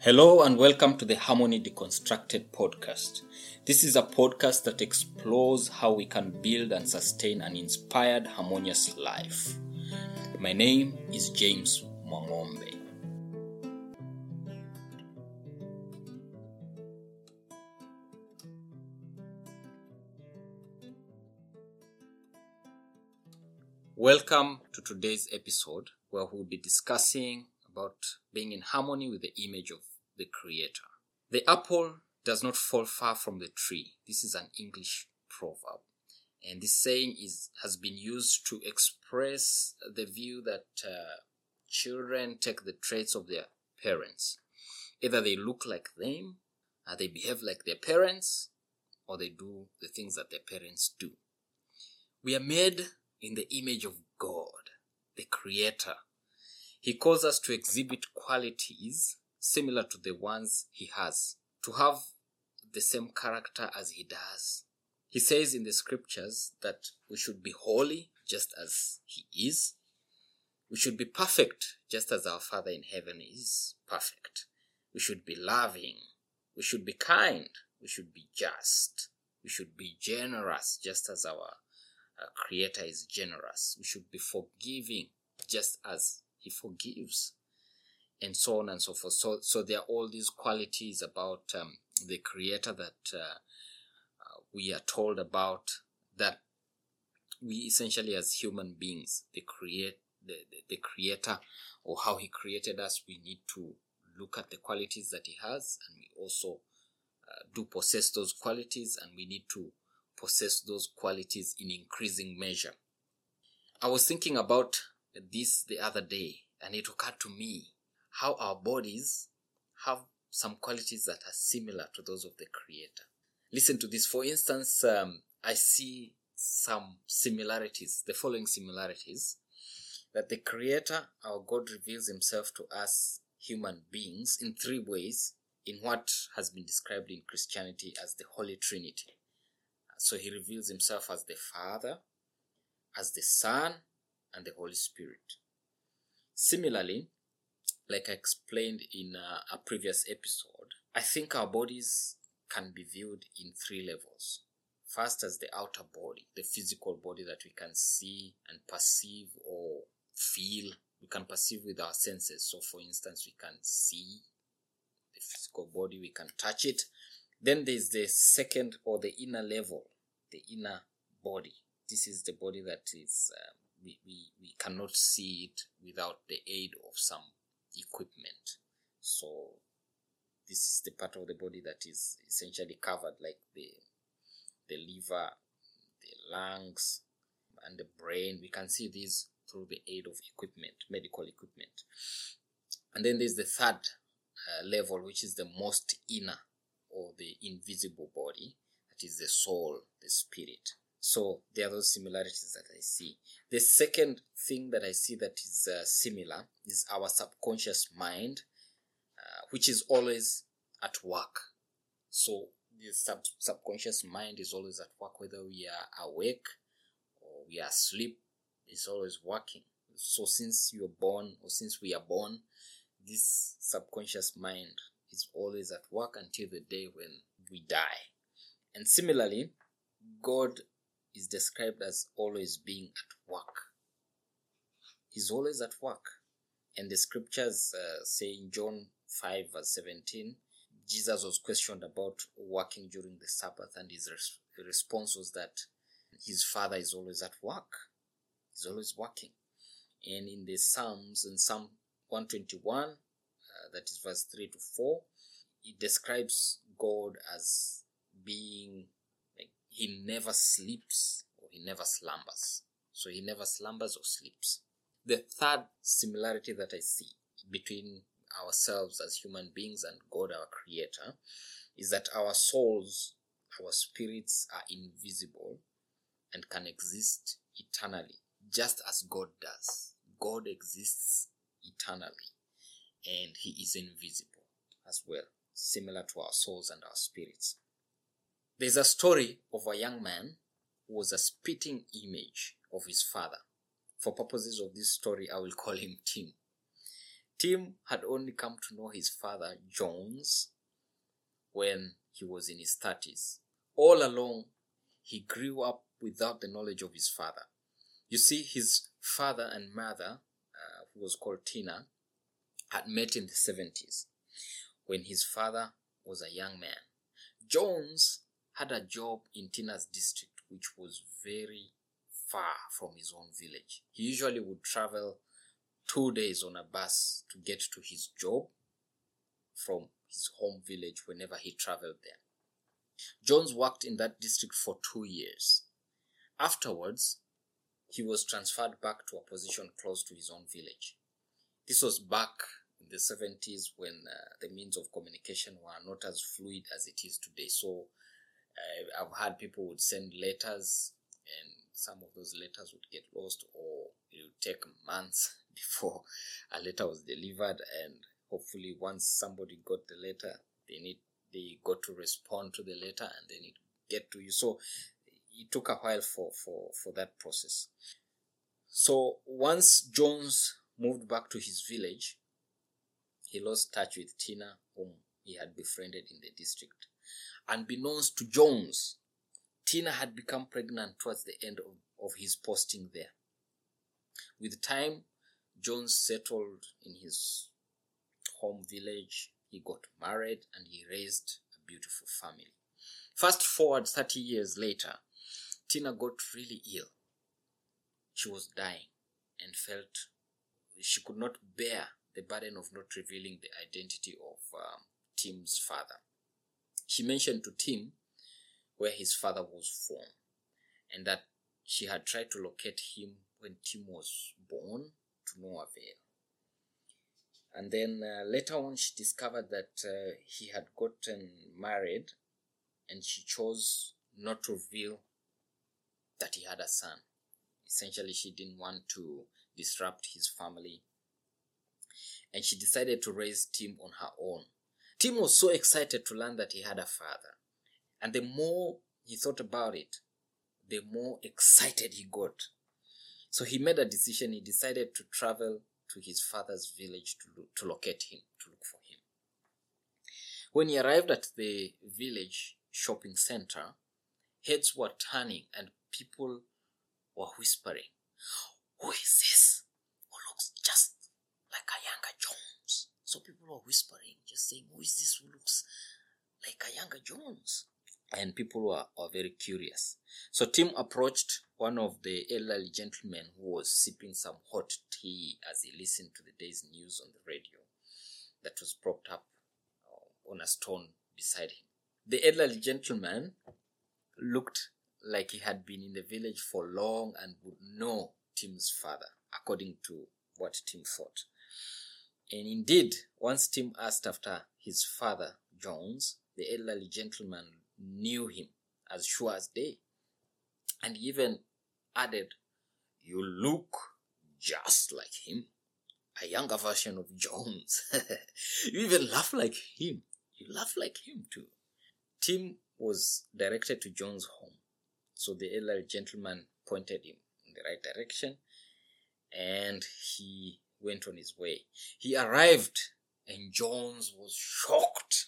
Hello and welcome to the Harmony Deconstructed podcast. This is a podcast that explores how we can build and sustain an inspired, harmonious life. My name is James Mwangombe. Welcome to today's episode where we'll be discussing about being in harmony with the image of the Creator. The apple does not fall far from the tree. This is an English proverb. And this saying is, has been used to express the view that uh, children take the traits of their parents. Either they look like them, or they behave like their parents, or they do the things that their parents do. We are made in the image of God, the Creator. He calls us to exhibit qualities similar to the ones He has, to have the same character as He does. He says in the scriptures that we should be holy just as He is. We should be perfect just as our Father in heaven is perfect. We should be loving. We should be kind. We should be just. We should be generous just as our uh, Creator is generous. We should be forgiving just as He forgives, and so on and so forth. So, so there are all these qualities about um, the Creator that uh, uh, we are told about that we essentially as human beings, the create the, the, the Creator or how He created us, we need to look at the qualities that He has, and we also uh, do possess those qualities, and we need to possess those qualities in increasing measure. I was thinking about this the other day, and it occurred to me how our bodies have some qualities that are similar to those of the Creator. Listen to this. For instance, um, I see some similarities, the following similarities that the Creator, our God, reveals Himself to us human beings in three ways in what has been described in Christianity as the Holy Trinity. So he reveals himself as the Father, as the Son, and the Holy Spirit. Similarly, like I explained in a, a previous episode, I think our bodies can be viewed in three levels. First, as the outer body, the physical body that we can see and perceive or feel. We can perceive with our senses. So, for instance, we can see the physical body, we can touch it, then there's the second or the inner level, the inner body. This is the body that is, um, we, we, we cannot see it without the aid of some equipment. So this is the part of the body that is essentially covered like the, the liver, the lungs, and the brain. We can see these through the aid of equipment, medical equipment. And then there's the third uh, level, which is the most inner or the invisible body, that is the soul, the spirit. So there are those similarities that I see. The second thing that I see that is uh, similar is our subconscious mind, uh, which is always at work. So the sub- subconscious mind is always at work, whether we are awake or we are asleep, it's always working. So since you're born or since we are born, this subconscious mind is always at work until the day when we die. And similarly, God is described as always being at work. He's always at work. And the scriptures uh, say in John 5, verse 17, Jesus was questioned about working during the Sabbath, and his res- response was that his father is always at work. He's always working. And in the Psalms, in Psalm 121, uh, that is verse 3 to 4, it describes God as being he never sleeps or he never slumbers. So he never slumbers or sleeps. The third similarity that I see between ourselves as human beings and God, our Creator, is that our souls, our spirits are invisible and can exist eternally, just as God does. God exists eternally and He is invisible as well, similar to our souls and our spirits. There's a story of a young man who was a spitting image of his father. For purposes of this story, I will call him Tim. Tim had only come to know his father, Jones, when he was in his 30s. All along, he grew up without the knowledge of his father. You see, his father and mother, uh, who was called Tina, had met in the 70s when his father was a young man. Jones had a job in Tina's district, which was very far from his own village. He usually would travel two days on a bus to get to his job from his home village whenever he traveled there. Jones worked in that district for two years. Afterwards, he was transferred back to a position close to his own village. This was back in the 70s when uh, the means of communication were not as fluid as it is today. So I've had people would send letters and some of those letters would get lost or it would take months before a letter was delivered. And hopefully once somebody got the letter they need they got to respond to the letter and then it get to you. So it took a while for for for that process. So once jones moved back to his village he lost touch with tina whom he had befriended in the district unbeknownst to jones tina had become pregnant towards the end of, of his posting there with time jones settled in his home village he got married and he raised a beautiful family. Fast forward 30 years later, Tina got really ill. She was dying and felt she could not bear the burden of not revealing the identity of um, Tim's father. She mentioned to Tim where his father was from and that she had tried to locate him when Tim was born to no avail. And then uh, later on, she discovered that uh, he had gotten married and she chose not to reveal that he had a son. Essentially, she didn't want to disrupt his family. And she decided to raise Tim on her own. Tim was so excited to learn that he had a father. And the more he thought about it, the more excited he got. So he made a decision. He decided to travel to his father's village to, look, to locate him, to look for him. When he arrived at the village shopping center, heads were turning and people were whispering, Who is this? Who looks just like a Jones? So people were whispering, just saying, Who is this who looks like a younger Jones? And people were, were very curious. So Tim approached one of the elderly gentlemen who was sipping some hot tea as he listened to the day's news on the radio that was propped up uh, on a stone beside him. The elderly gentleman looked like he had been in the village for long and would know Tim's father, according to what Tim thought. And indeed, once Tim asked after his father, Jones, the elderly gentleman knew him as sure as day. And even added, You look just like him. A younger version of Jones. you even laugh like him. You laugh like him too. Tim was directed to Jones' home. So the elderly gentleman pointed him in the right direction and he went on his way. He arrived and Jones was shocked.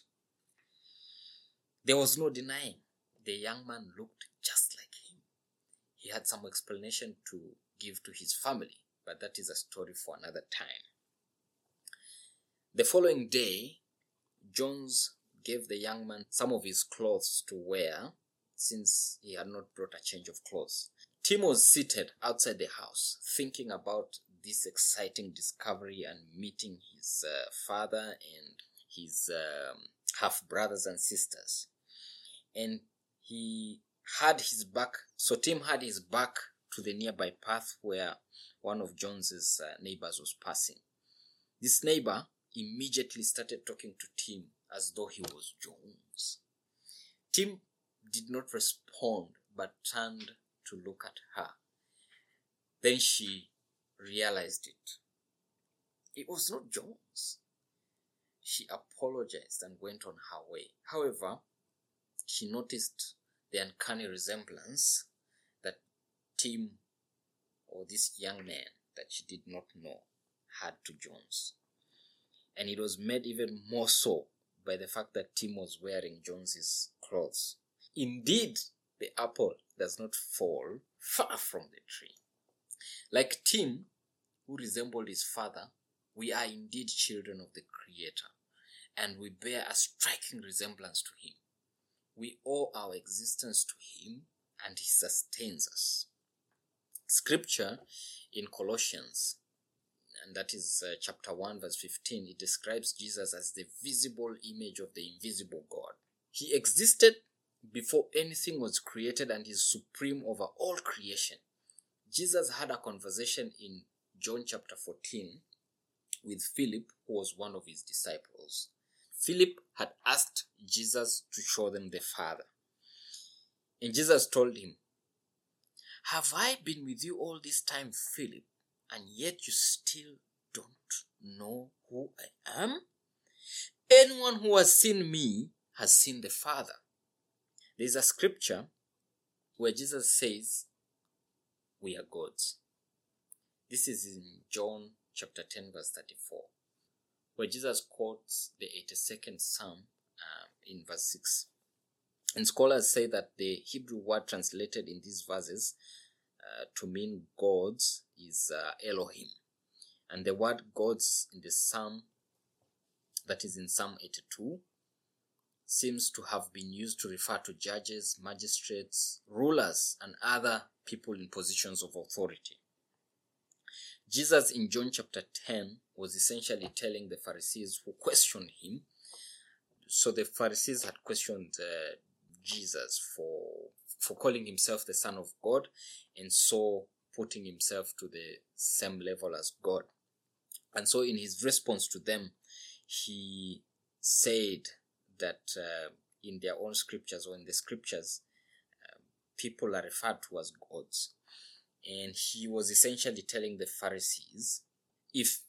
There was no denying the young man looked just like him. he had some explanation to give to his family, but that is a story for another time. The following day, Jones gave the young man some of his clothes to wear since he had not brought a change of clothes. Tim was seated outside the house thinking about this exciting discovery and meeting his uh, father and his um, half brothers and sisters. And he had his back, so Tim had his back to the nearby path where one of Jones's uh, neighbors was passing. This neighbor immediately started talking to Tim as though he was Jones. Tim did not respond but turned to look at her. Then she realized it. It was not Jones. She apologized and went on her way. However, she noticed the uncanny resemblance that Tim or this young man that she did not know had to Jones. And it was made even more so by the fact that Tim was wearing Jones's clothes. Indeed, the apple does not fall far from the tree. Like Tim, who resembled his father, we are indeed children of the Creator, and we bear a striking resemblance to Him. We owe our existence to Him, and He sustains us. Scripture in Colossians, and that is uh, chapter 1, verse 15, it describes Jesus as the visible image of the invisible God. He existed before anything was created and is supreme over all creation. Jesus had a conversation in John chapter 14 with Philip, who was one of his disciples. Philip had asked Jesus to show them the Father. And Jesus told him, Have I been with you all this time, Philip, and yet you still don't know who I am? Anyone who has seen me has seen the Father. There's a scripture where Jesus says, We are gods. This is in John chapter 10, verse 34, where Jesus quotes the 82nd Psalm uh, in verse 6. And scholars say that the Hebrew word translated in these verses uh, to mean gods is uh, Elohim. And the word gods in the Psalm, that is in Psalm 82, seems to have been used to refer to judges, magistrates, rulers, and other people in positions of authority. Jesus in John chapter 10 was essentially telling the Pharisees who questioned him. So the Pharisees had questioned uh, Jesus for for calling himself the Son of God and so putting himself to the same level as God. And so in his response to them, he said that uh, in their own scriptures or in the scriptures, uh, people are referred to as gods. And he was essentially telling the Pharisees if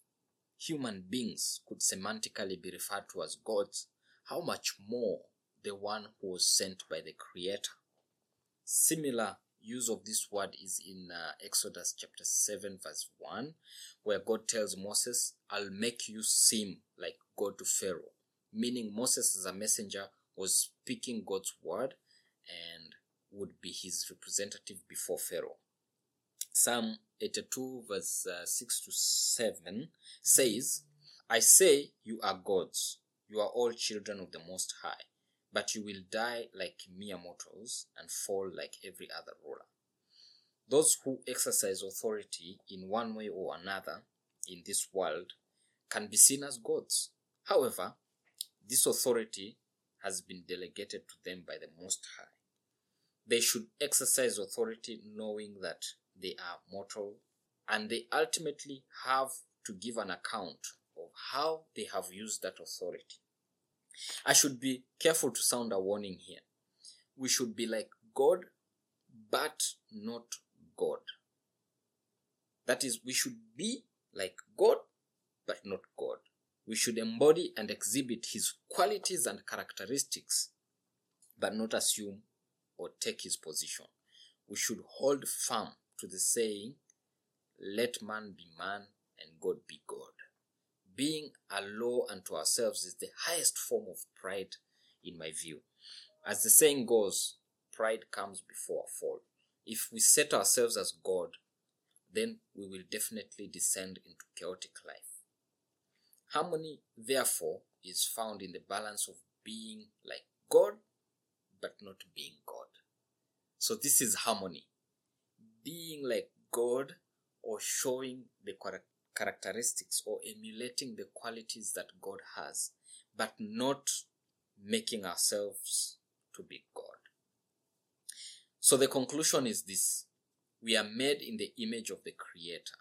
human beings could semantically be referred to as gods, how much more the one who was sent by the Creator. Similar use of this word is in uh, Exodus chapter 7, verse 1, where God tells Moses, I'll make you seem like God to Pharaoh meaning Moses as a messenger was speaking God's word and would be his representative before Pharaoh. Psalm 82, verse uh, 6 to 7 says, I say, You are gods, you are all children of the Most High, but you will die like mere mortals and fall like every other ruler. Those who exercise authority in one way or another in this world can be seen as gods. However, this authority has been delegated to them by the Most High. They should exercise authority knowing that they are mortal and they ultimately have to give an account of how they have used that authority. I should be careful to sound a warning here. We should be like God, but not God. That is, we should be like God, but not God. We should embody and exhibit his qualities and characteristics, but not assume or take his position. We should hold firm to the saying, Let man be man and God be God. Being a law unto ourselves is the highest form of pride, in my view. As the saying goes, pride comes before a fall. If we set ourselves as God, then we will definitely descend into chaotic life. Harmony, therefore, is found in the balance of being like God but not being God. So, this is harmony. Being like God or showing the characteristics or emulating the qualities that God has, but not making ourselves to be God. So, the conclusion is this we are made in the image of the Creator.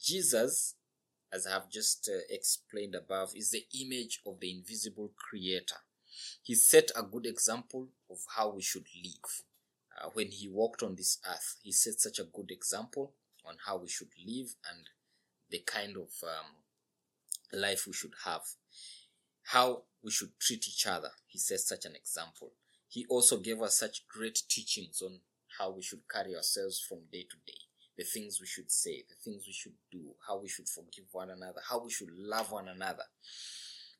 Jesus as I have just uh, explained above, is the image of the invisible Creator. He set a good example of how we should live. Uh, when he walked on this earth, he set such a good example on how we should live and the kind of um, life we should have. How we should treat each other. He set such an example. He also gave us such great teachings on how we should carry ourselves from day to day. the things we should say, the things we should do, how we should forgive one another, how we should love one another.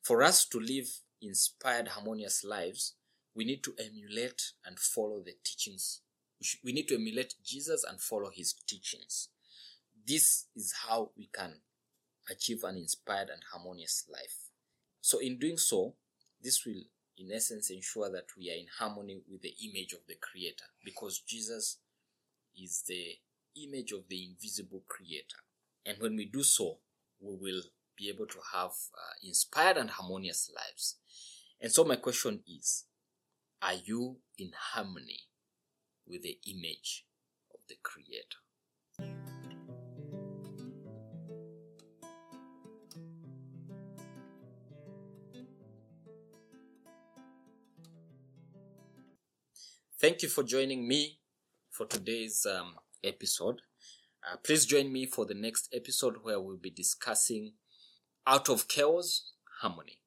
For us to live inspired, harmonious lives, we need to emulate and follow the teachings. We, need to emulate Jesus and follow his teachings. This is how we can achieve an inspired and harmonious life. So, in doing so, this will, in essence, ensure that we are in harmony with the image of the Creator because Jesus is the image of the invisible Creator. And when we do so, we will be able to have uh, inspired and harmonious lives. And so, my question is Are you in harmony with the image of the Creator? Thank you for joining me for today's um, episode. Uh, please join me for the next episode where we'll be discussing out of chaos, harmony.